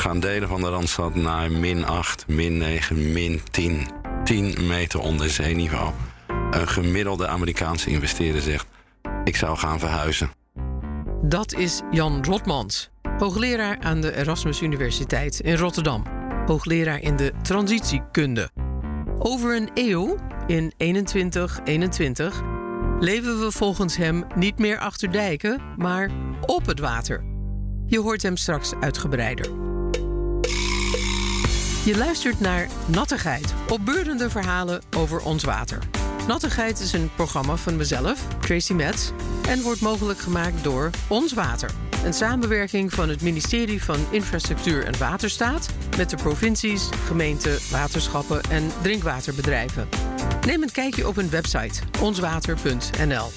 gaan delen van de Randstad naar min 8, min 9, min 10. 10 meter onder zeeniveau. Een gemiddelde Amerikaanse investeerder zegt: Ik zou gaan verhuizen. Dat is Jan Rotmans, hoogleraar aan de Erasmus Universiteit in Rotterdam. Hoogleraar in de transitiekunde. Over een eeuw, in 2121, leven we volgens hem niet meer achter dijken, maar op het water. Je hoort hem straks uitgebreider. Je luistert naar Nattigheid, opbeurende verhalen over ons water. Nattigheid is een programma van mezelf, Tracy Metz, en wordt mogelijk gemaakt door Ons Water. Een samenwerking van het ministerie van Infrastructuur en Waterstaat met de provincies, gemeenten, waterschappen en drinkwaterbedrijven. Neem een kijkje op hun website onswater.nl.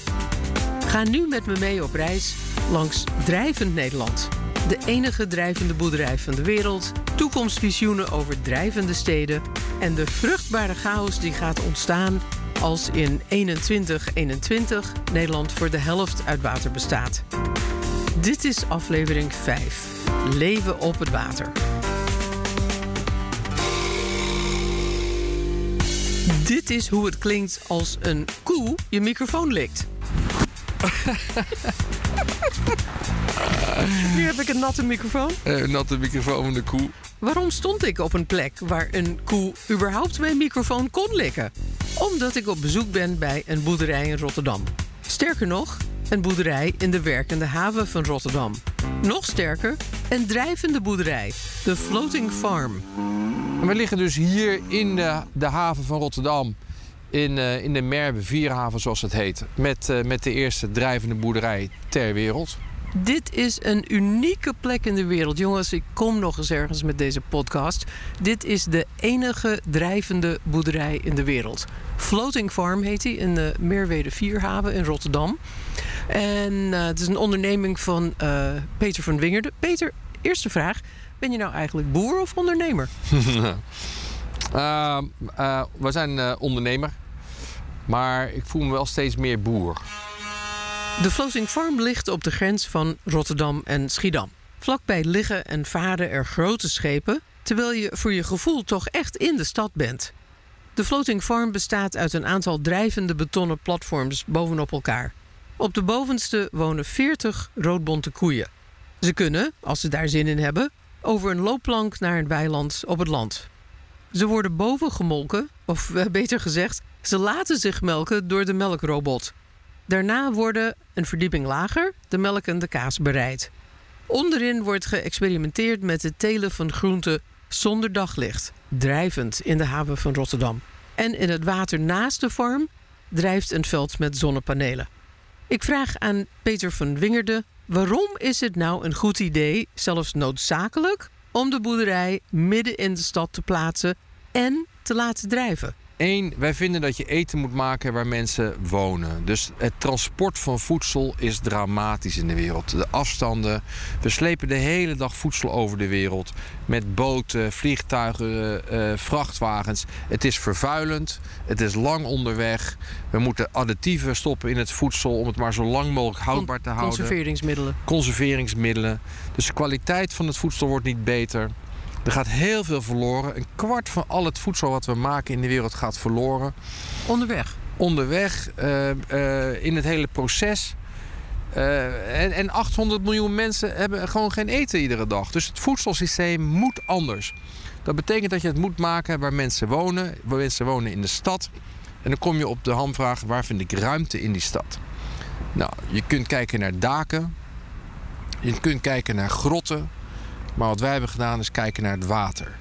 Ga nu met me mee op reis langs Drijvend Nederland. De enige drijvende boerderij van de wereld, toekomstvisioenen over drijvende steden en de vruchtbare chaos die gaat ontstaan als in 2121 Nederland voor de helft uit water bestaat. Dit is aflevering 5. Leven op het water. Dit is hoe het klinkt als een koe je microfoon likt. nu heb ik een natte microfoon. Een natte microfoon van de koe. Waarom stond ik op een plek waar een koe überhaupt mijn microfoon kon likken? Omdat ik op bezoek ben bij een boerderij in Rotterdam. Sterker nog, een boerderij in de werkende haven van Rotterdam. Nog sterker, een drijvende boerderij, de Floating Farm. We liggen dus hier in de, de haven van Rotterdam. In, uh, in de Merwe Vierhaven, zoals het heet. Met, uh, met de eerste drijvende boerderij ter wereld. Dit is een unieke plek in de wereld. Jongens, ik kom nog eens ergens met deze podcast. Dit is de enige drijvende boerderij in de wereld. Floating Farm heet die in de Merwede Vierhaven in Rotterdam. En uh, het is een onderneming van uh, Peter van Wingerde. Peter, eerste vraag. Ben je nou eigenlijk boer of ondernemer? uh, we zijn ondernemer. Maar ik voel me wel steeds meer boer. De Floating Farm ligt op de grens van Rotterdam en Schiedam. Vlakbij liggen en varen er grote schepen, terwijl je voor je gevoel toch echt in de stad bent. De Floating Farm bestaat uit een aantal drijvende betonnen platforms bovenop elkaar. Op de bovenste wonen 40 roodbonte koeien. Ze kunnen, als ze daar zin in hebben, over een loopplank naar een weiland op het land. Ze worden boven gemolken, of beter gezegd, ze laten zich melken door de melkrobot. Daarna worden, een verdieping lager, de melk en de kaas bereid. Onderin wordt geëxperimenteerd met het telen van groenten zonder daglicht, drijvend in de haven van Rotterdam. En in het water naast de farm drijft een veld met zonnepanelen. Ik vraag aan Peter van Wingerde: waarom is het nou een goed idee, zelfs noodzakelijk, om de boerderij midden in de stad te plaatsen en te laten drijven? Eén, wij vinden dat je eten moet maken waar mensen wonen. Dus het transport van voedsel is dramatisch in de wereld. De afstanden. We slepen de hele dag voedsel over de wereld. Met boten, vliegtuigen, uh, vrachtwagens. Het is vervuilend. Het is lang onderweg. We moeten additieven stoppen in het voedsel om het maar zo lang mogelijk houdbaar te houden. Conserveringsmiddelen. Conserveringsmiddelen. Dus de kwaliteit van het voedsel wordt niet beter. Er gaat heel veel verloren. Een kwart van al het voedsel wat we maken in de wereld gaat verloren. Onderweg? Onderweg, uh, uh, in het hele proces. Uh, en, en 800 miljoen mensen hebben gewoon geen eten iedere dag. Dus het voedselsysteem moet anders. Dat betekent dat je het moet maken waar mensen wonen. Waar mensen wonen in de stad. En dan kom je op de hamvraag: waar vind ik ruimte in die stad? Nou, je kunt kijken naar daken. Je kunt kijken naar grotten. Maar wat wij hebben gedaan is kijken naar het water.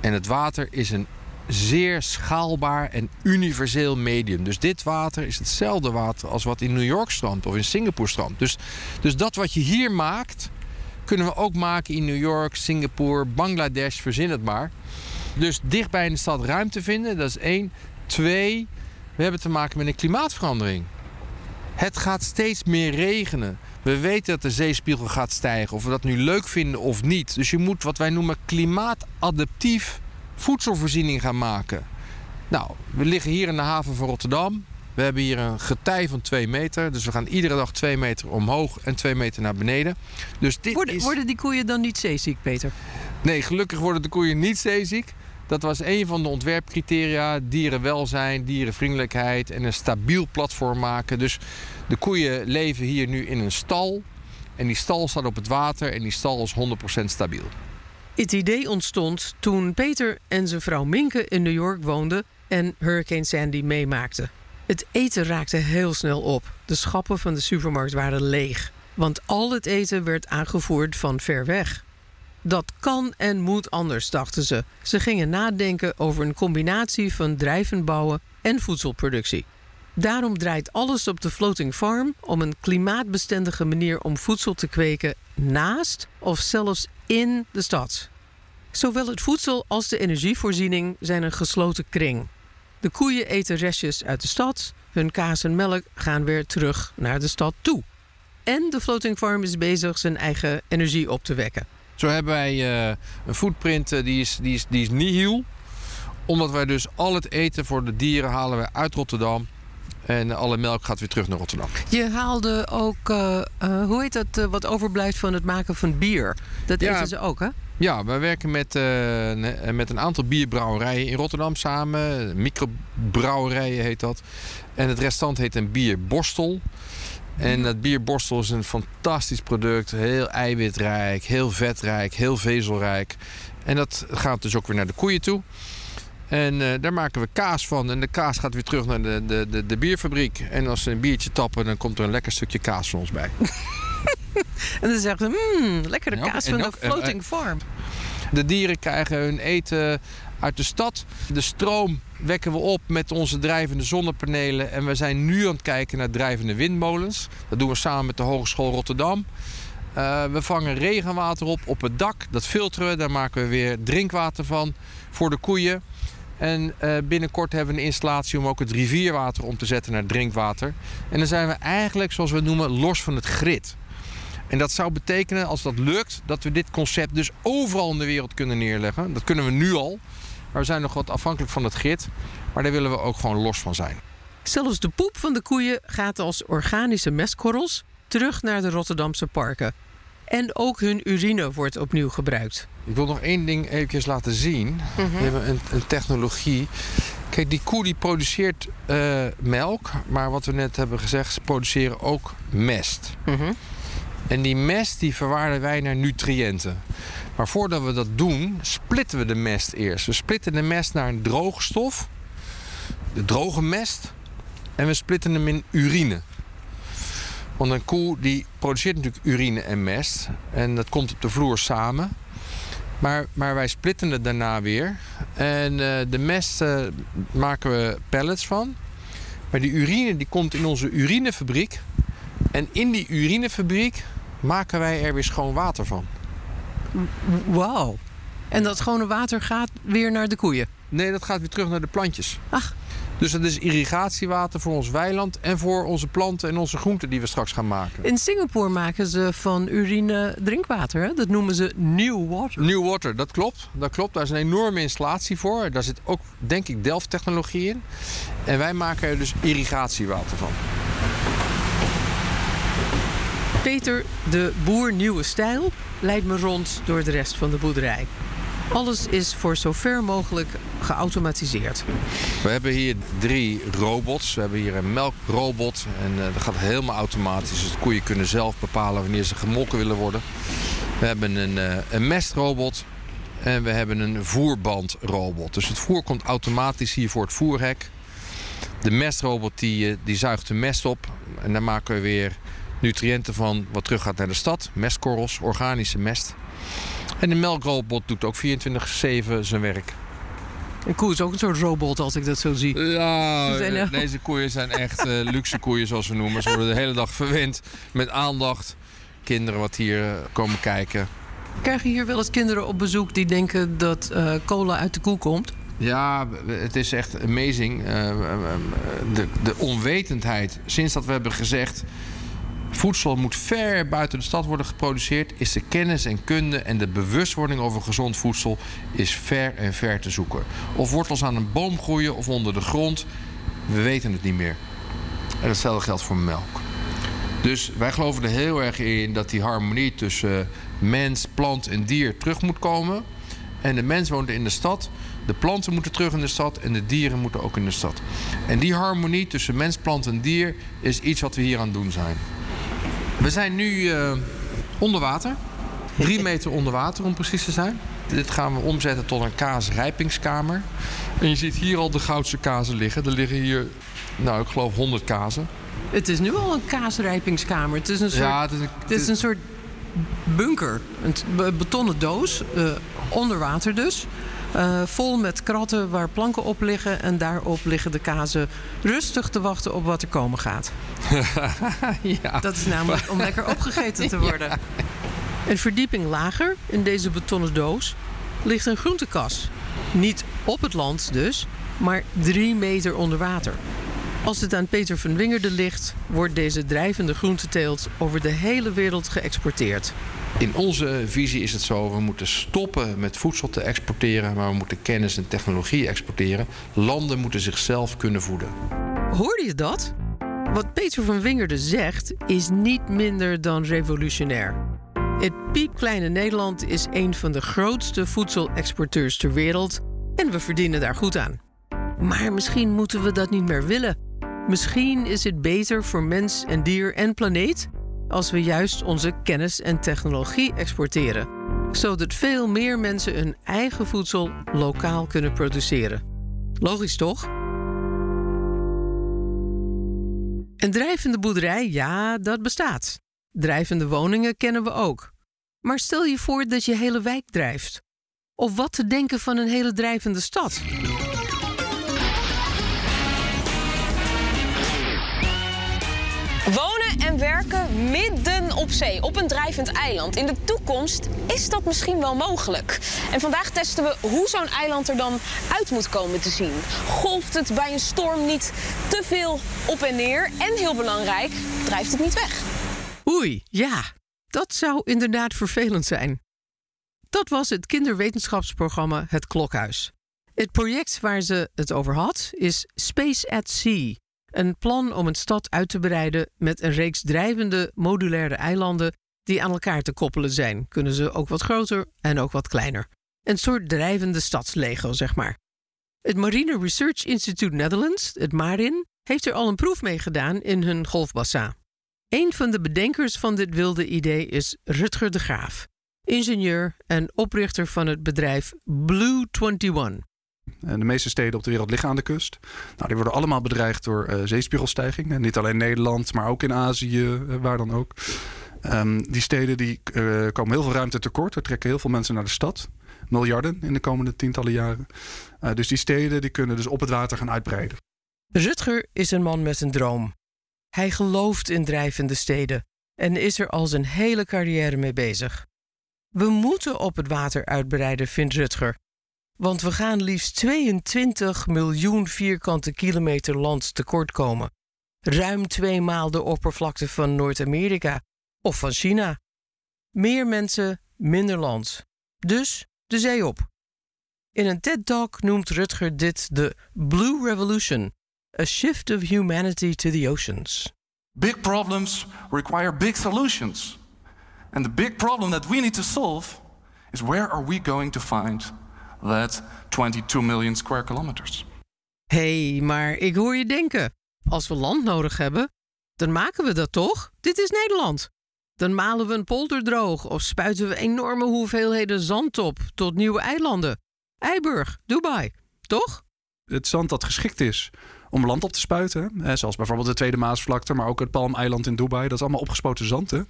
En het water is een zeer schaalbaar en universeel medium. Dus dit water is hetzelfde water als wat in New York strandt of in Singapore strandt. Dus, dus dat wat je hier maakt, kunnen we ook maken in New York, Singapore, Bangladesh, verzin het maar. Dus dichtbij in de stad ruimte vinden, dat is één. Twee, we hebben te maken met een klimaatverandering. Het gaat steeds meer regenen. We weten dat de zeespiegel gaat stijgen, of we dat nu leuk vinden of niet. Dus je moet wat wij noemen klimaatadaptief voedselvoorziening gaan maken. Nou, we liggen hier in de haven van Rotterdam. We hebben hier een getij van 2 meter. Dus we gaan iedere dag 2 meter omhoog en 2 meter naar beneden. Dus dit worden, is... worden die koeien dan niet zeeziek, Peter? Nee, gelukkig worden de koeien niet zeeziek. Dat was een van de ontwerpcriteria. Dierenwelzijn, dierenvriendelijkheid en een stabiel platform maken. Dus de koeien leven hier nu in een stal. En die stal staat op het water en die stal is 100% stabiel. Het idee ontstond toen Peter en zijn vrouw Minke in New York woonden en Hurricane Sandy meemaakten. Het eten raakte heel snel op. De schappen van de supermarkt waren leeg, want al het eten werd aangevoerd van ver weg. Dat kan en moet anders, dachten ze. Ze gingen nadenken over een combinatie van drijvend bouwen en voedselproductie. Daarom draait alles op de floating farm om een klimaatbestendige manier om voedsel te kweken naast of zelfs in de stad. Zowel het voedsel als de energievoorziening zijn een gesloten kring. De koeien eten restjes uit de stad, hun kaas en melk gaan weer terug naar de stad toe. En de floating farm is bezig zijn eigen energie op te wekken. Zo hebben wij uh, een footprint uh, die, is, die, is, die is nihil. Omdat wij dus al het eten voor de dieren halen we uit Rotterdam. En alle melk gaat weer terug naar Rotterdam. Je haalde ook, uh, hoe heet dat, wat overblijft van het maken van bier. Dat ja, eten ze ook, hè? Ja, wij werken met, met een aantal bierbrouwerijen in Rotterdam samen. Microbrouwerijen heet dat. En het restant heet een bierborstel. En dat bierborstel is een fantastisch product. Heel eiwitrijk, heel vetrijk, heel vezelrijk. En dat gaat dus ook weer naar de koeien toe. En uh, daar maken we kaas van. En de kaas gaat weer terug naar de, de, de, de bierfabriek. En als ze een biertje tappen, dan komt er een lekker stukje kaas van ons bij. en dan zeggen ze, mmm, lekkere kaas van de floating farm. De dieren krijgen hun eten uit de stad. De stroom wekken we op met onze drijvende zonnepanelen. En we zijn nu aan het kijken naar drijvende windmolens. Dat doen we samen met de Hogeschool Rotterdam. Uh, we vangen regenwater op op het dak. Dat filteren we. Daar maken we weer drinkwater van voor de koeien. En uh, binnenkort hebben we een installatie om ook het rivierwater om te zetten naar drinkwater. En dan zijn we eigenlijk, zoals we noemen, los van het grid. En dat zou betekenen, als dat lukt, dat we dit concept dus overal in de wereld kunnen neerleggen. Dat kunnen we nu al. Maar we zijn nog wat afhankelijk van het grid. Maar daar willen we ook gewoon los van zijn. Zelfs de poep van de koeien gaat als organische mestkorrels terug naar de Rotterdamse parken. En ook hun urine wordt opnieuw gebruikt. Ik wil nog één ding eventjes laten zien. Mm -hmm. We hebben een, een, technologie. Kijk, die koe die produceert uh, melk. Maar wat we net hebben gezegd, ze produceren ook mest. Mm -hmm. En die mest die verwaarden wij naar nutriënten. Maar voordat we dat doen, splitten we de mest eerst. We splitten de mest naar een droge stof, de droge mest, en we splitten hem in urine. Want een koe die produceert natuurlijk urine en mest. En dat komt op de vloer samen. Maar, maar wij splitten het daarna weer. En uh, de mest uh, maken we pellets van. Maar die urine die komt in onze urinefabriek. En in die urinefabriek maken wij er weer schoon water van. Wauw. En dat schone water gaat weer naar de koeien? Nee, dat gaat weer terug naar de plantjes. Ach. Dus dat is irrigatiewater voor ons weiland en voor onze planten en onze groenten die we straks gaan maken. In Singapore maken ze van urine drinkwater. Hè? Dat noemen ze new water. New water, dat klopt. Dat klopt. Daar is een enorme installatie voor. Daar zit ook, denk ik, Delft-technologie in. En wij maken er dus irrigatiewater van. Peter, de boer nieuwe stijl, leidt me rond door de rest van de boerderij. Alles is voor zover mogelijk geautomatiseerd. We hebben hier drie robots. We hebben hier een melkrobot en uh, dat gaat helemaal automatisch. Dus de koeien kunnen zelf bepalen wanneer ze gemolken willen worden. We hebben een, uh, een mestrobot en we hebben een voerbandrobot. Dus het voer komt automatisch hier voor het voerhek. De mestrobot die, uh, die zuigt de mest op en dan maken we weer nutriënten van wat terug gaat naar de stad. Mestkorrels, organische mest. En de melkrobot doet ook 24-7 zijn werk. Een koe is ook een soort robot als ik dat zo zie. Ja, zijn deze koeien zijn echt uh, luxe koeien zoals we noemen. Ze worden de hele dag verwend met aandacht. Kinderen wat hier komen kijken. Krijgen hier wel eens kinderen op bezoek die denken dat uh, cola uit de koe komt? Ja, het is echt amazing. Uh, de, de onwetendheid. Sinds dat we hebben gezegd voedsel moet ver buiten de stad worden geproduceerd, is de kennis en kunde en de bewustwording over gezond voedsel is ver en ver te zoeken. Of wortels aan een boom groeien of onder de grond, we weten het niet meer. En hetzelfde geldt voor melk. Dus wij geloven er heel erg in dat die harmonie tussen mens, plant en dier terug moet komen. En de mens woont in de stad. De planten moeten terug in de stad en de dieren moeten ook in de stad. En die harmonie tussen mens, plant en dier is iets wat we hier aan het doen zijn. We zijn nu uh, onder water. Drie meter onder water om precies te zijn. Dit gaan we omzetten tot een kaasrijpingskamer. En je ziet hier al de goudse kazen liggen. Er liggen hier, nou ik geloof 100 kazen. Het is nu al een kaasrijpingskamer. Het is een soort, ja, het is een, het is een soort bunker. Een betonnen doos, uh, onder water dus. Uh, vol met kratten waar planken op liggen. En daarop liggen de kazen rustig te wachten op wat er komen gaat. ja. Dat is namelijk om lekker opgegeten te worden. Ja. Een verdieping lager in deze betonnen doos ligt een groentekas. Niet op het land dus, maar drie meter onder water. Als het aan Peter van Wingerde ligt, wordt deze drijvende groenteteelt over de hele wereld geëxporteerd. In onze visie is het zo, we moeten stoppen met voedsel te exporteren, maar we moeten kennis en technologie exporteren. Landen moeten zichzelf kunnen voeden. Hoorde je dat? Wat Peter van Wingerde zegt, is niet minder dan revolutionair. Het piepkleine Nederland is een van de grootste voedselexporteurs ter wereld en we verdienen daar goed aan. Maar misschien moeten we dat niet meer willen. Misschien is het beter voor mens en dier en planeet als we juist onze kennis en technologie exporteren, zodat veel meer mensen hun eigen voedsel lokaal kunnen produceren. Logisch toch? Een drijvende boerderij, ja, dat bestaat. Drijvende woningen kennen we ook. Maar stel je voor dat je hele wijk drijft. Of wat te denken van een hele drijvende stad. Werken midden op zee, op een drijvend eiland. In de toekomst is dat misschien wel mogelijk. En vandaag testen we hoe zo'n eiland er dan uit moet komen te zien. Golft het bij een storm niet te veel op en neer? En heel belangrijk, drijft het niet weg? Oei, ja, dat zou inderdaad vervelend zijn. Dat was het kinderwetenschapsprogramma Het Klokhuis. Het project waar ze het over had is Space at Sea. Een plan om een stad uit te breiden met een reeks drijvende modulaire eilanden die aan elkaar te koppelen zijn. Kunnen ze ook wat groter en ook wat kleiner. Een soort drijvende stadslego, zeg maar. Het Marine Research Institute Netherlands, het MARIN, heeft er al een proef mee gedaan in hun golfbassa. Een van de bedenkers van dit wilde idee is Rutger de Graaf, ingenieur en oprichter van het bedrijf Blue 21. De meeste steden op de wereld liggen aan de kust. Nou, die worden allemaal bedreigd door uh, zeespiegelstijging. En niet alleen Nederland, maar ook in Azië, uh, waar dan ook. Um, die steden die, komen heel veel ruimte tekort. Er trekken heel veel mensen naar de stad. Miljarden in de komende tientallen jaren. dus die steden die kunnen dus op het water gaan uitbreiden. Rutger is een man met een droom. Hij gelooft in drijvende steden en is er al zijn hele carrière mee bezig. We moeten op het water uitbreiden, vindt Rutger. Want we gaan liefst 22 miljoen vierkante kilometer land tekort komen. Ruim twee maal de oppervlakte van Noord-Amerika of van China. Meer mensen, minder land. Dus de zee op. In een TED-talk noemt Rutger dit de Blue Revolution, a shift of humanity to the oceans. Big problems require big solutions. And the big problem that we need to solve is where are we going to find that 22 million square kilometers? hey, maar ik hoor je denken. Als we land nodig hebben, dan maken we dat toch? Dit is Nederland. Dan malen we een polder droog of spuiten we enorme hoeveelheden zand op tot nieuwe eilanden. Eiburg, Dubai, toch? Het zand dat geschikt is om land op te spuiten. Hè, zoals bijvoorbeeld de Tweede Maasvlakte, maar ook het Palmeiland in Dubai. Dat is allemaal opgespoten zand. Hè.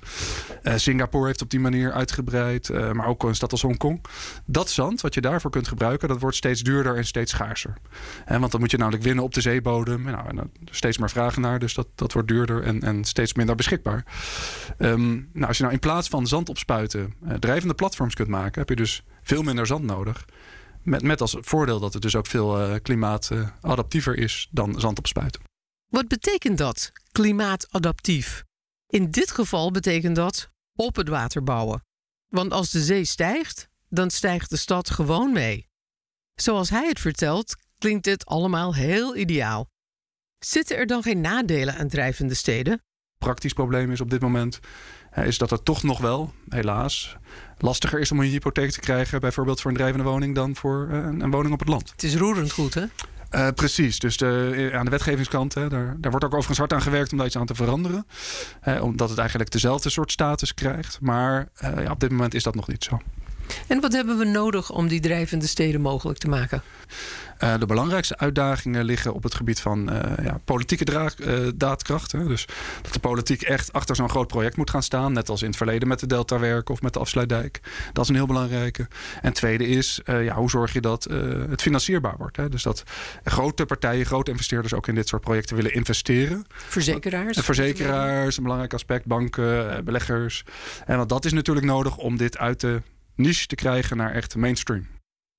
Uh, Singapore heeft op die manier uitgebreid, uh, maar ook een stad als Hongkong. Dat zand, wat je daarvoor kunt gebruiken, dat wordt steeds duurder en steeds schaarser. Want dan moet je namelijk winnen op de zeebodem. Nou, en steeds meer vragen naar, dus dat, dat wordt duurder en, en steeds minder beschikbaar. Um, nou, als je nou in plaats van zand opspuiten drijvende platforms kunt maken, heb je dus veel minder zand nodig. Met, met als voordeel dat het dus ook veel uh, klimaatadaptiever is dan zand opspuiten. Wat betekent dat, klimaatadaptief? In dit geval betekent dat op het water bouwen. Want als de zee stijgt, dan stijgt de stad gewoon mee. Zoals hij het vertelt, klinkt dit allemaal heel ideaal. Zitten er dan geen nadelen aan drijvende steden? Praktisch probleem is op dit moment is dat het toch nog wel, helaas, lastiger is om een hypotheek te krijgen, bijvoorbeeld voor een drijvende woning, dan voor een, een woning op het land. Het is roerend goed, hè? Uh, precies, dus de, aan de wetgevingskant, hè, daar, daar wordt ook overigens hard aan gewerkt om daar iets aan te veranderen. Hè, omdat het eigenlijk dezelfde soort status krijgt. Maar uh, ja, op dit moment is dat nog niet zo. En wat hebben we nodig om die drijvende steden mogelijk te maken? Uh, de belangrijkste uitdagingen liggen op het gebied van uh, ja, politieke draag, uh, daadkracht. Hè. Dus dat de politiek echt achter zo'n groot project moet gaan staan. Net als in het verleden met de Deltawerk of met de afsluitdijk. Dat is een heel belangrijke. En tweede is, ja, hoe zorg je dat het financierbaar wordt? Hè? Dus dat grote partijen, grote investeerders ook in dit soort projecten willen investeren. Verzekeraars? Verzekeraars, een belangrijk aspect. Banken, beleggers. En want dat is natuurlijk nodig om dit uit de niche te krijgen naar echt mainstream.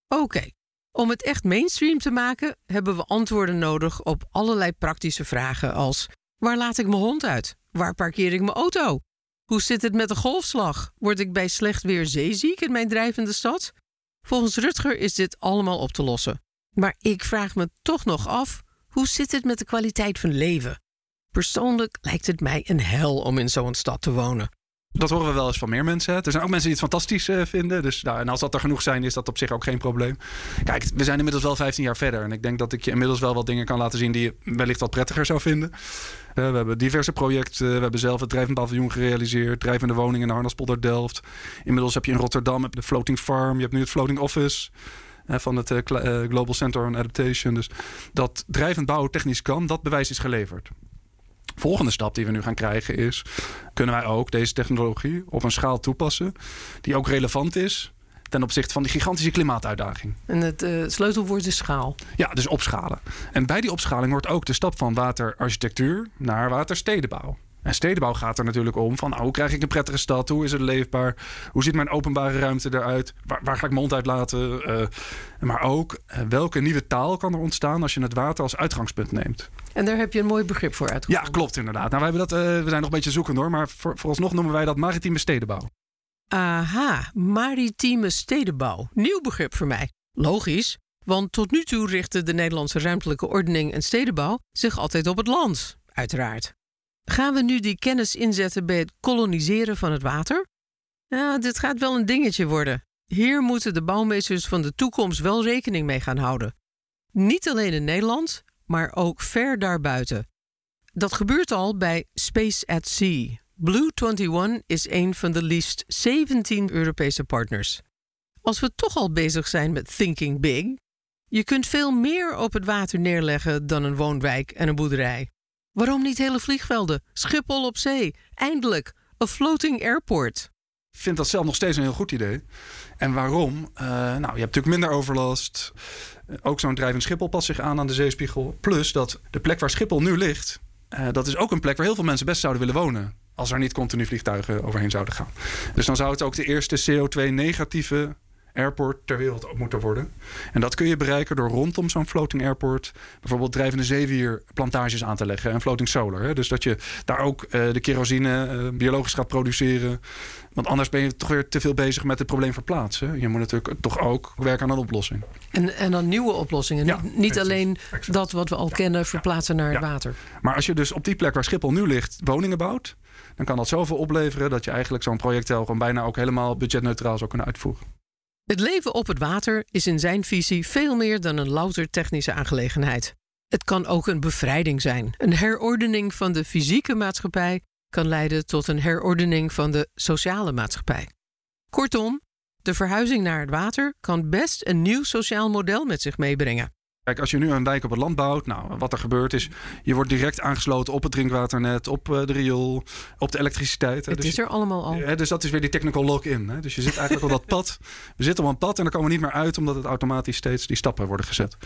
Oké. Om het echt mainstream te maken, hebben we antwoorden nodig op allerlei praktische vragen als: waar laat ik mijn hond uit? Waar parkeer ik mijn auto? Hoe zit het met de golfslag? Word ik bij slecht weer zeeziek in mijn drijvende stad? Volgens Rutger is dit allemaal op te lossen. Maar ik vraag me toch nog af: hoe zit het met de kwaliteit van leven? Persoonlijk lijkt het mij een hel om in zo'n stad te wonen. Dat horen we wel eens van meer mensen. Er zijn ook mensen die het fantastisch uh, vinden. Dus, nou, en als dat er genoeg zijn, is dat op zich ook geen probleem. Kijk, we zijn inmiddels wel 15 jaar verder. En ik denk dat ik je inmiddels wel wat dingen kan laten zien die je wellicht wat prettiger zou vinden. Uh, we hebben diverse projecten. We hebben zelf het drijvend paviljoen gerealiseerd. Drijvende woningen in de Harnaspolder Delft. Inmiddels heb je in Rotterdam heb de Floating Farm. Je hebt nu het Floating Office. Uh, van het Global Center on Adaptation. Dus dat drijvend bouwen technisch kan, dat bewijs is geleverd volgende stap die we nu gaan krijgen is: kunnen wij ook deze technologie op een schaal toepassen die ook relevant is ten opzichte van die gigantische klimaatuitdaging. En het uh, sleutelwoord is schaal. Ja, dus opschalen. En bij die opschaling wordt ook de stap van waterarchitectuur naar waterstedenbouw. En stedenbouw gaat er natuurlijk om van nou, hoe krijg ik een prettige stad? Hoe is het leefbaar? Hoe ziet mijn openbare ruimte eruit? Waar, waar ga ik mijn mond uitlaten? Uh, maar ook uh, welke nieuwe taal kan er ontstaan als je het water als uitgangspunt neemt? En daar heb je een mooi begrip voor uitgevoerd. Ja, klopt inderdaad. Nou, wij hebben dat, uh, we zijn nog een beetje zoekend hoor, maar voor, vooralsnog noemen wij dat maritieme stedenbouw. Aha, maritieme stedenbouw. Nieuw begrip voor mij. Logisch, want tot nu toe richtte de Nederlandse ruimtelijke ordening en stedenbouw zich altijd op het land, uiteraard. Gaan we nu die kennis inzetten bij het koloniseren van het water? Ja, dit gaat wel een dingetje worden. Hier moeten de bouwmeesters van de toekomst wel rekening mee gaan houden. Niet alleen in Nederland, maar ook ver daarbuiten. Dat gebeurt al bij Space at Sea. Blue 21 is een van de liefst 17 Europese partners. Als we toch al bezig zijn met thinking big, je kunt veel meer op het water neerleggen dan een woonwijk en een boerderij. Waarom niet hele vliegvelden? Schiphol op zee. Eindelijk. Een floating airport. Ik vind dat zelf nog steeds een heel goed idee. En waarom? Uh, nou, je hebt natuurlijk minder overlast. Uh, ook zo'n drijvend Schiphol past zich aan aan de zeespiegel. Plus dat de plek waar Schiphol nu ligt... Uh, dat is ook een plek waar heel veel mensen best zouden willen wonen. Als er niet continu vliegtuigen overheen zouden gaan. Dus dan zou het ook de eerste CO2-negatieve airport ter wereld moeten worden. En dat kun je bereiken door rondom zo'n floating airport bijvoorbeeld drijvende zeewierplantages aan te leggen en floating solar. Hè? Dus dat je daar ook uh, de kerosine uh, biologisch gaat produceren. Want anders ben je toch weer te veel bezig met het probleem verplaatsen. Je moet natuurlijk toch ook werken aan een oplossing. En, en dan nieuwe oplossingen. Ja, niet alleen exact. dat wat we al ja, kennen verplaatsen ja, naar het water. Maar als je dus op die plek waar Schiphol nu ligt woningen bouwt, dan kan dat zoveel opleveren dat je eigenlijk zo'n project gewoon bijna ook helemaal budgetneutraal zou kunnen uitvoeren. Het leven op het water is in zijn visie veel meer dan een louter technische aangelegenheid. Het kan ook een bevrijding zijn. Een herordening van de fysieke maatschappij kan leiden tot een herordening van de sociale maatschappij. Kortom, de verhuizing naar het water kan best een nieuw sociaal model met zich meebrengen. Kijk, als je nu een wijk op het land bouwt, nou, wat er gebeurt is, je wordt direct aangesloten op het drinkwaternet, op uh, de riool, op de elektriciteit. Hè. Het dus, is er allemaal al. Hè, dus dat is weer die technical lock-in. Dus je zit eigenlijk op dat pad. We zitten op een pad en dan komen we niet meer uit, omdat het automatisch steeds die stappen worden gezet.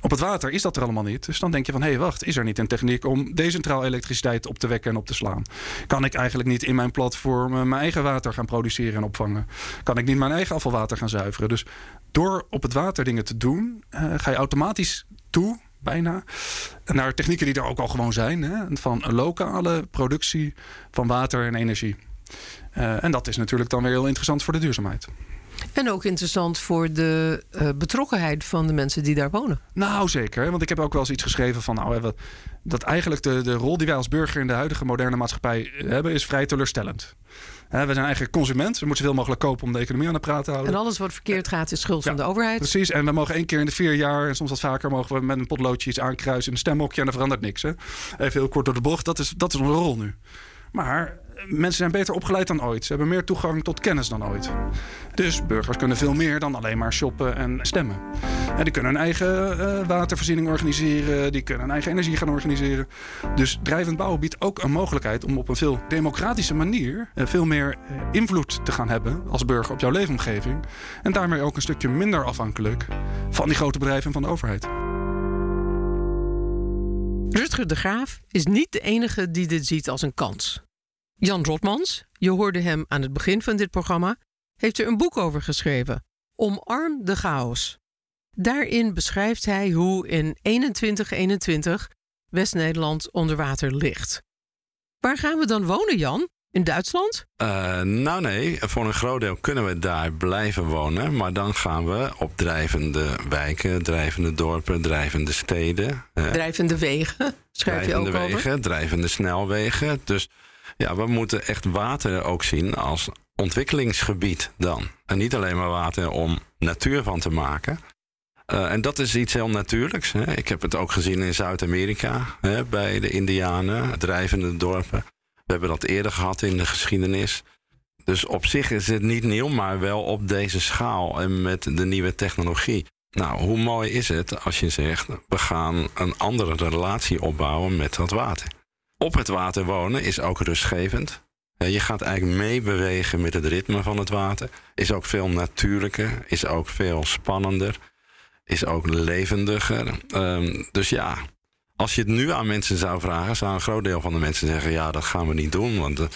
Op het water is dat er allemaal niet. Dus dan denk je van, hé, hey, wacht, is er niet een techniek om decentraal elektriciteit op te wekken en op te slaan? Kan ik eigenlijk niet in mijn platform mijn eigen water gaan produceren en opvangen? Kan ik niet mijn eigen afvalwater gaan zuiveren? Dus door op het water dingen te doen, uh, ga je automatisch toe, bijna, naar technieken die er ook al gewoon zijn. Hè, van een lokale productie van water en energie. Uh, en dat is natuurlijk dan weer heel interessant voor de duurzaamheid. En ook interessant voor de uh, betrokkenheid van de mensen die daar wonen. Nou, zeker. Want ik heb ook wel eens iets geschreven van... Nou, dat eigenlijk de, de rol die wij als burger in de huidige moderne maatschappij hebben... is vrij teleurstellend. We zijn eigen consument. We moeten zoveel mogelijk kopen om de economie aan de praat te houden. En alles wat verkeerd gaat is schuld van de overheid. Precies. En we mogen één keer in de vier jaar, en soms wat vaker, mogen we met een potloodje iets aankruisen in een stemhokje en er verandert niks. Hè? Even heel kort door de bocht. Dat is, dat is onze rol nu. Maar mensen zijn beter opgeleid dan ooit. Ze hebben meer toegang tot kennis dan ooit. Dus burgers kunnen veel meer dan alleen maar shoppen en stemmen. En die kunnen hun eigen uh, watervoorziening organiseren. Die kunnen hun eigen energie gaan organiseren. Dus drijvend bouwen biedt ook een mogelijkheid om op een veel democratische manier uh, veel meer uh, invloed te gaan hebben als burger op jouw leefomgeving. En daarmee ook een stukje minder afhankelijk van die grote bedrijven en van de overheid. Rutger de Graaf is niet de enige die dit ziet als een kans. Jan Rotmans, je hoorde hem aan het begin van dit programma, heeft er een boek over geschreven: Omarm de chaos. Daarin beschrijft hij hoe in 2121 West-Nederland onder water ligt. Waar gaan we dan wonen, Jan? In Duitsland? Uh, nou nee, voor een groot deel kunnen we daar blijven wonen. Maar dan gaan we op drijvende wijken, drijvende dorpen, drijvende steden. Drijvende wegen, schrijf je ook over? Drijvende wegen, drijvende snelwegen. Dus ja, we moeten echt water ook zien als ontwikkelingsgebied dan. En niet alleen maar water om natuur van te maken. Uh, en dat is iets heel natuurlijks. Hè. Ik heb het ook gezien in Zuid-Amerika, bij de Indianen, drijvende dorpen. We hebben dat eerder gehad in de geschiedenis. Dus op zich is het niet nieuw, maar wel op deze schaal en met de nieuwe technologie. Nou, hoe mooi is het als je zegt: we gaan een andere relatie opbouwen met dat water op het water wonen is ook rustgevend. Je gaat eigenlijk meebewegen met het ritme van het water. Is ook veel natuurlijker, is ook veel spannender, is ook levendiger. Um, dus ja, als je het nu aan mensen zou vragen, zou een groot deel van de mensen zeggen: ja, dat gaan we niet doen. Want uh,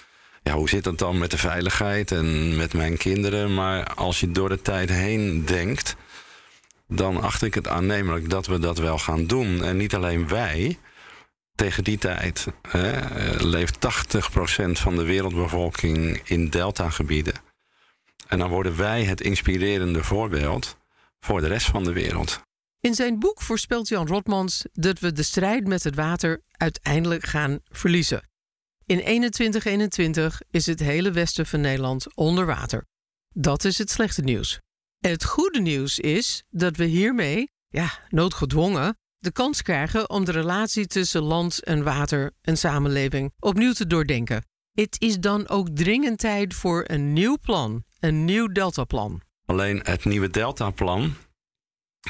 ja, hoe zit het dan met de veiligheid en met mijn kinderen? Maar als je door de tijd heen denkt, dan acht ik het aannemelijk dat we dat wel gaan doen. En niet alleen wij tegen die tijd hè, leeft 80% van de wereldbevolking in deltagebieden. En dan worden wij het inspirerende voorbeeld voor de rest van de wereld. In zijn boek voorspelt Jan Rotmans dat we de strijd met het water uiteindelijk gaan verliezen. In 2121 is het hele westen van Nederland onder water. Dat is het slechte nieuws. En het goede nieuws is dat we hiermee, ja, noodgedwongen, de kans krijgen om de relatie tussen land en water en samenleving opnieuw te doordenken. Het is dan ook dringend tijd voor een nieuw plan, een nieuw Deltaplan. Alleen het nieuwe Deltaplan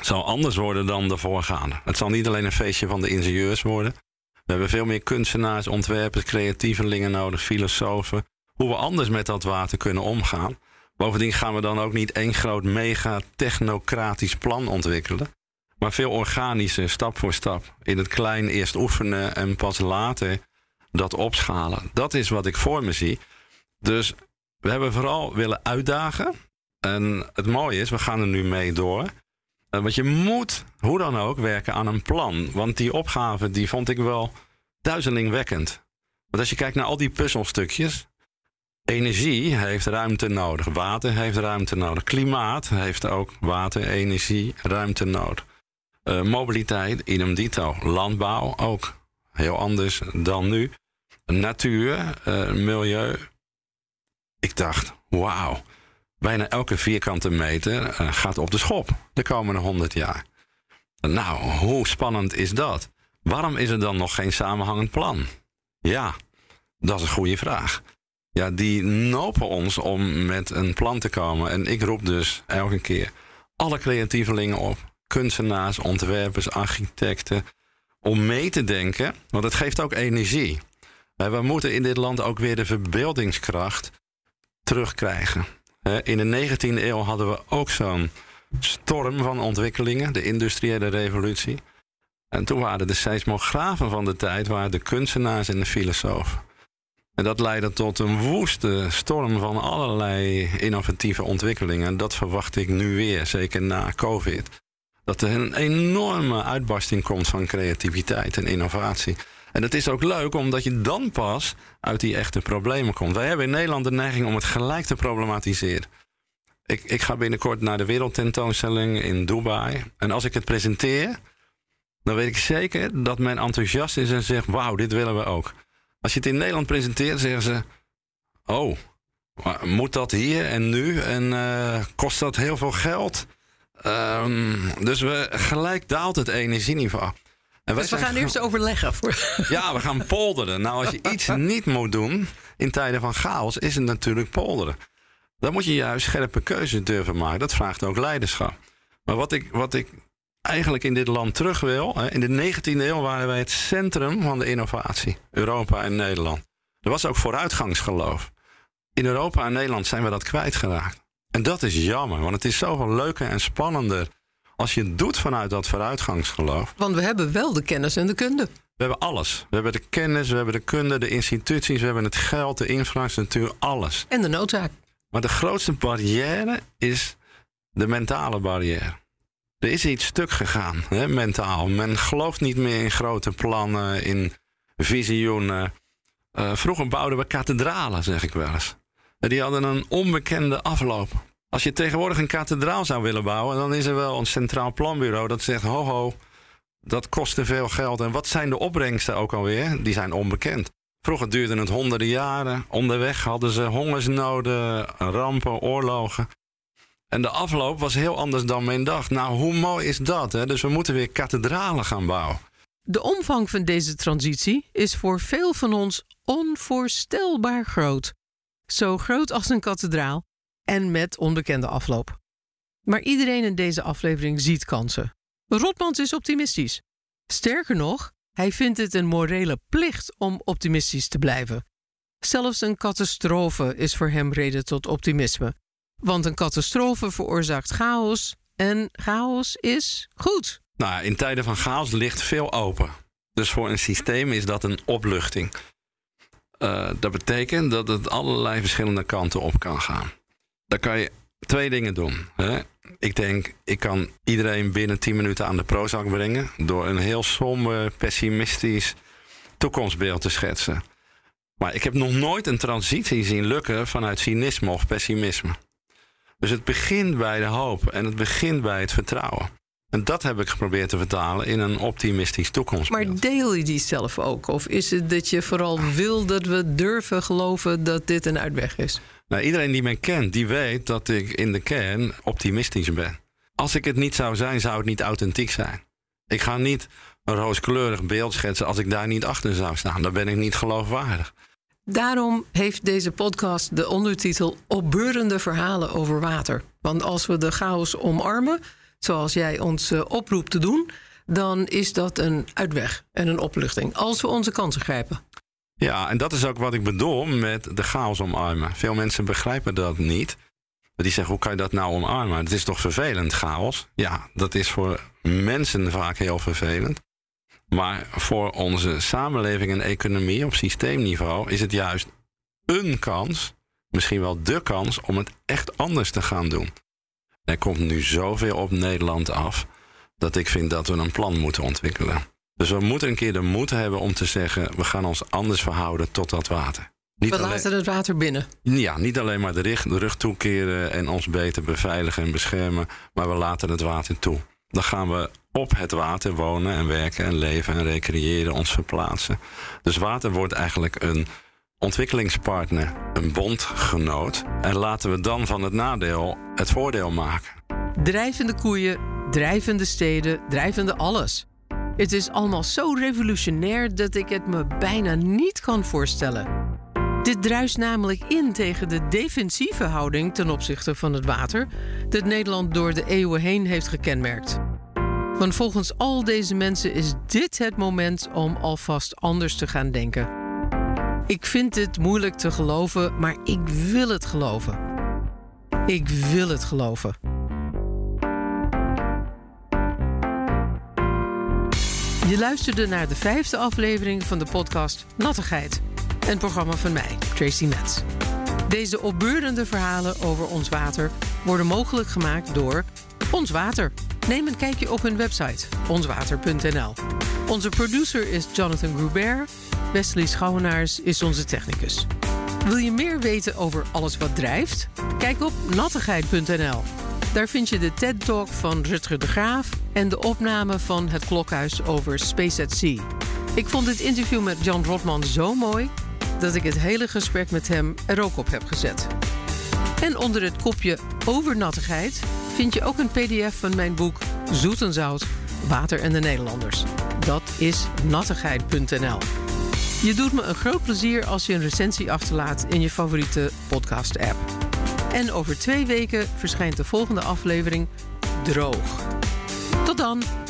zal anders worden dan de voorgaande. Het zal niet alleen een feestje van de ingenieurs worden. We hebben veel meer kunstenaars, ontwerpers, creatievelingen nodig, filosofen. Hoe we anders met dat water kunnen omgaan. Bovendien gaan we dan ook niet één groot mega technocratisch plan ontwikkelen. Maar veel organischer, stap voor stap. In het klein eerst oefenen en pas later dat opschalen. Dat is wat ik voor me zie. Dus we hebben vooral willen uitdagen. En het mooie is, we gaan er nu mee door. Eh, want je moet, hoe dan ook, werken aan een plan. Want die opgave, die vond ik wel duizelingwekkend. Want als je kijkt naar al die puzzelstukjes. Energie heeft ruimte nodig. Water heeft ruimte nodig. Klimaat heeft ook water, energie, ruimte nodig. Uh, mobiliteit, idem dito. Landbouw ook. Heel anders dan nu. Natuur, uh, milieu. Ik dacht, wauw. Bijna elke vierkante meter uh, gaat op de schop de komende 100 jaar. Nou, hoe spannend is dat? Waarom is er dan nog geen samenhangend plan? Ja, dat is een goede vraag. Ja, die nopen ons om met een plan te komen. En ik roep dus elke keer alle creatievelingen op kunstenaars, ontwerpers, architecten. Om mee te denken, want het geeft ook energie. We moeten in dit land ook weer de verbeeldingskracht terugkrijgen. In de 19e eeuw hadden we ook zo'n storm van ontwikkelingen, de industriële revolutie. En toen waren de seismografen van de tijd waren de kunstenaars en de filosofen. En dat leidde tot een woeste storm van allerlei innovatieve ontwikkelingen. En dat verwacht ik nu weer, zeker na COVID dat er een enorme uitbarsting komt van creativiteit en innovatie. En het is ook leuk omdat je dan pas uit die echte problemen komt. Wij hebben in Nederland de neiging om het gelijk te problematiseren. Ik, ik ga binnenkort naar de wereldtentoonstelling in Dubai. En als ik het presenteer, dan weet ik zeker dat men enthousiast is en zegt: Wauw, dit willen we ook. Als je het in Nederland presenteert, zeggen ze: Oh, moet dat hier en nu? En eh, kost dat heel veel geld? Ehm, dus we, gelijk daalt het energieniveau. En Dus we gaan eerst overleggen. Voor... ja, we gaan polderen. Nou, als je iets niet moet doen in tijden van chaos, is het natuurlijk polderen. Dan moet je juist scherpe keuzes durven maken. Dat vraagt ook leiderschap. Maar wat ik, wat ik eigenlijk in dit land terug wil. In de 19e eeuw waren wij het centrum van de innovatie. Europa en Nederland. Er was ook vooruitgangsgeloof. In Europa en Nederland zijn we dat kwijtgeraakt. En dat is jammer, want het is zoveel leuker en spannender als je het doet vanuit dat vooruitgangsgeloof. Want we hebben wel de kennis en de kunde. We hebben alles. We hebben de kennis, we hebben de kunde, de instituties, we hebben het geld, de infrastructuur, alles. En de noodzaak. Maar de grootste barrière is de mentale barrière. Er is iets stuk gegaan, hè, mentaal. Men gelooft niet meer in grote plannen, in visioenen. Eh, vroeger bouwden we kathedralen, zeg ik wel eens. Die hadden een onbekende afloop. Als je tegenwoordig een kathedraal zou willen bouwen, dan is er wel een centraal planbureau dat zegt: ho, dat kost te veel geld. En wat zijn de opbrengsten ook alweer? Die zijn onbekend. Vroeger duurde het honderden jaren. Onderweg hadden ze hongersnoden, rampen, oorlogen. En de afloop was heel anders dan men dacht. Nou, hoe mooi is dat? Hè? Dus we moeten weer kathedralen gaan bouwen. De omvang van deze transitie is voor veel van ons onvoorstelbaar groot. Zo groot als een kathedraal en met onbekende afloop. Maar iedereen in deze aflevering ziet kansen. Rotmans is optimistisch. Sterker nog, hij vindt het een morele plicht om optimistisch te blijven. Zelfs een catastrofe is voor hem reden tot optimisme. Want een catastrofe veroorzaakt chaos en chaos is goed. Nou, in tijden van chaos ligt veel open. Dus voor een systeem is dat een opluchting. Eh, dat betekent dat het allerlei verschillende kanten op kan gaan. Dan kan je twee dingen doen. Hè? Ik denk, ik kan iedereen binnen 10 minuten aan de Prozac brengen. door een heel somber, pessimistisch toekomstbeeld te schetsen. Maar ik heb nog nooit een transitie zien lukken vanuit cynisme of pessimisme. Dus het begint bij de hoop en het begint bij het vertrouwen. En dat heb ik geprobeerd te vertalen in een optimistisch toekomstbeeld. Maar deel je die zelf ook? Of is het dat je vooral wil dat we durven geloven dat dit een uitweg is? Nou, iedereen die mij kent, die weet dat ik in de kern optimistisch ben. Als ik het niet zou zijn, zou het niet authentiek zijn. Ik ga niet een rooskleurig beeld schetsen als ik daar niet achter zou staan. Dan ben ik niet geloofwaardig. Daarom heeft deze podcast de ondertitel Opbeurende verhalen over water. Want als we de chaos omarmen, zoals jij ons eh, oproept te doen, dan is dat een uitweg en een opluchting. Als we onze kansen grijpen. Ja, en dat is ook wat ik bedoel met de chaos omarmen. Veel mensen begrijpen dat niet. Die zeggen, hoe kan je dat nou omarmen? Het is toch vervelend, chaos? Ja, dat is voor mensen vaak heel vervelend. Maar voor onze samenleving en economie op systeemniveau is het juist een kans, misschien wel de kans, om het echt anders te gaan doen. Er komt nu zoveel op Nederland af dat ik vind dat we een plan moeten ontwikkelen. Dus we moeten een keer de moed hebben om te zeggen: we gaan ons anders verhouden tot dat water. Niet we alleen- laten het water binnen. ja, niet alleen maar de rug, de rug toekeren en ons beter beveiligen en beschermen, maar we laten het water toe. Dan gaan we op het water wonen en werken en leven en recreëren, ons verplaatsen. Dus water wordt eigenlijk een ontwikkelingspartner, een bondgenoot. En laten we dan van het nadeel het voordeel maken. Drijvende koeien, drijvende steden, drijvende alles. Het is allemaal zo revolutionair dat ik het me bijna niet kan voorstellen. Dit druist namelijk in tegen de defensieve houding ten opzichte van het water dat Nederland door de eeuwen heen heeft gekenmerkt. Want volgens al deze mensen is dit het moment om alvast anders te gaan denken. Ik vind dit moeilijk te geloven, maar ik wil het geloven. Ik wil het geloven. Je luisterde naar de vijfde aflevering van de podcast Nattigheid. Een programma van mij, Tracy Metz. Deze opbeurende verhalen over ons water worden mogelijk gemaakt door Ons Water. Neem een kijkje op hun website, onswater.nl. Onze producer is Jonathan Gruber. Wesley Schouwenaars is onze technicus. Wil je meer weten over alles wat drijft? Kijk op nattigheid.nl. Daar vind je de TED-talk van Rutger de Graaf en de opname van het klokhuis over Space at Sea. Ik vond dit interview met Jan Rotman zo mooi dat ik het hele gesprek met hem er ook op heb gezet. En onder het kopje overnattigheid vind je ook een pdf van mijn boek Zoet en Zout, Water en de Nederlanders. Dat is nattigheid.nl. Je doet me een groot plezier als je een recensie achterlaat in je favoriete podcast-app. En over twee weken verschijnt de volgende aflevering Droog. Tot dan!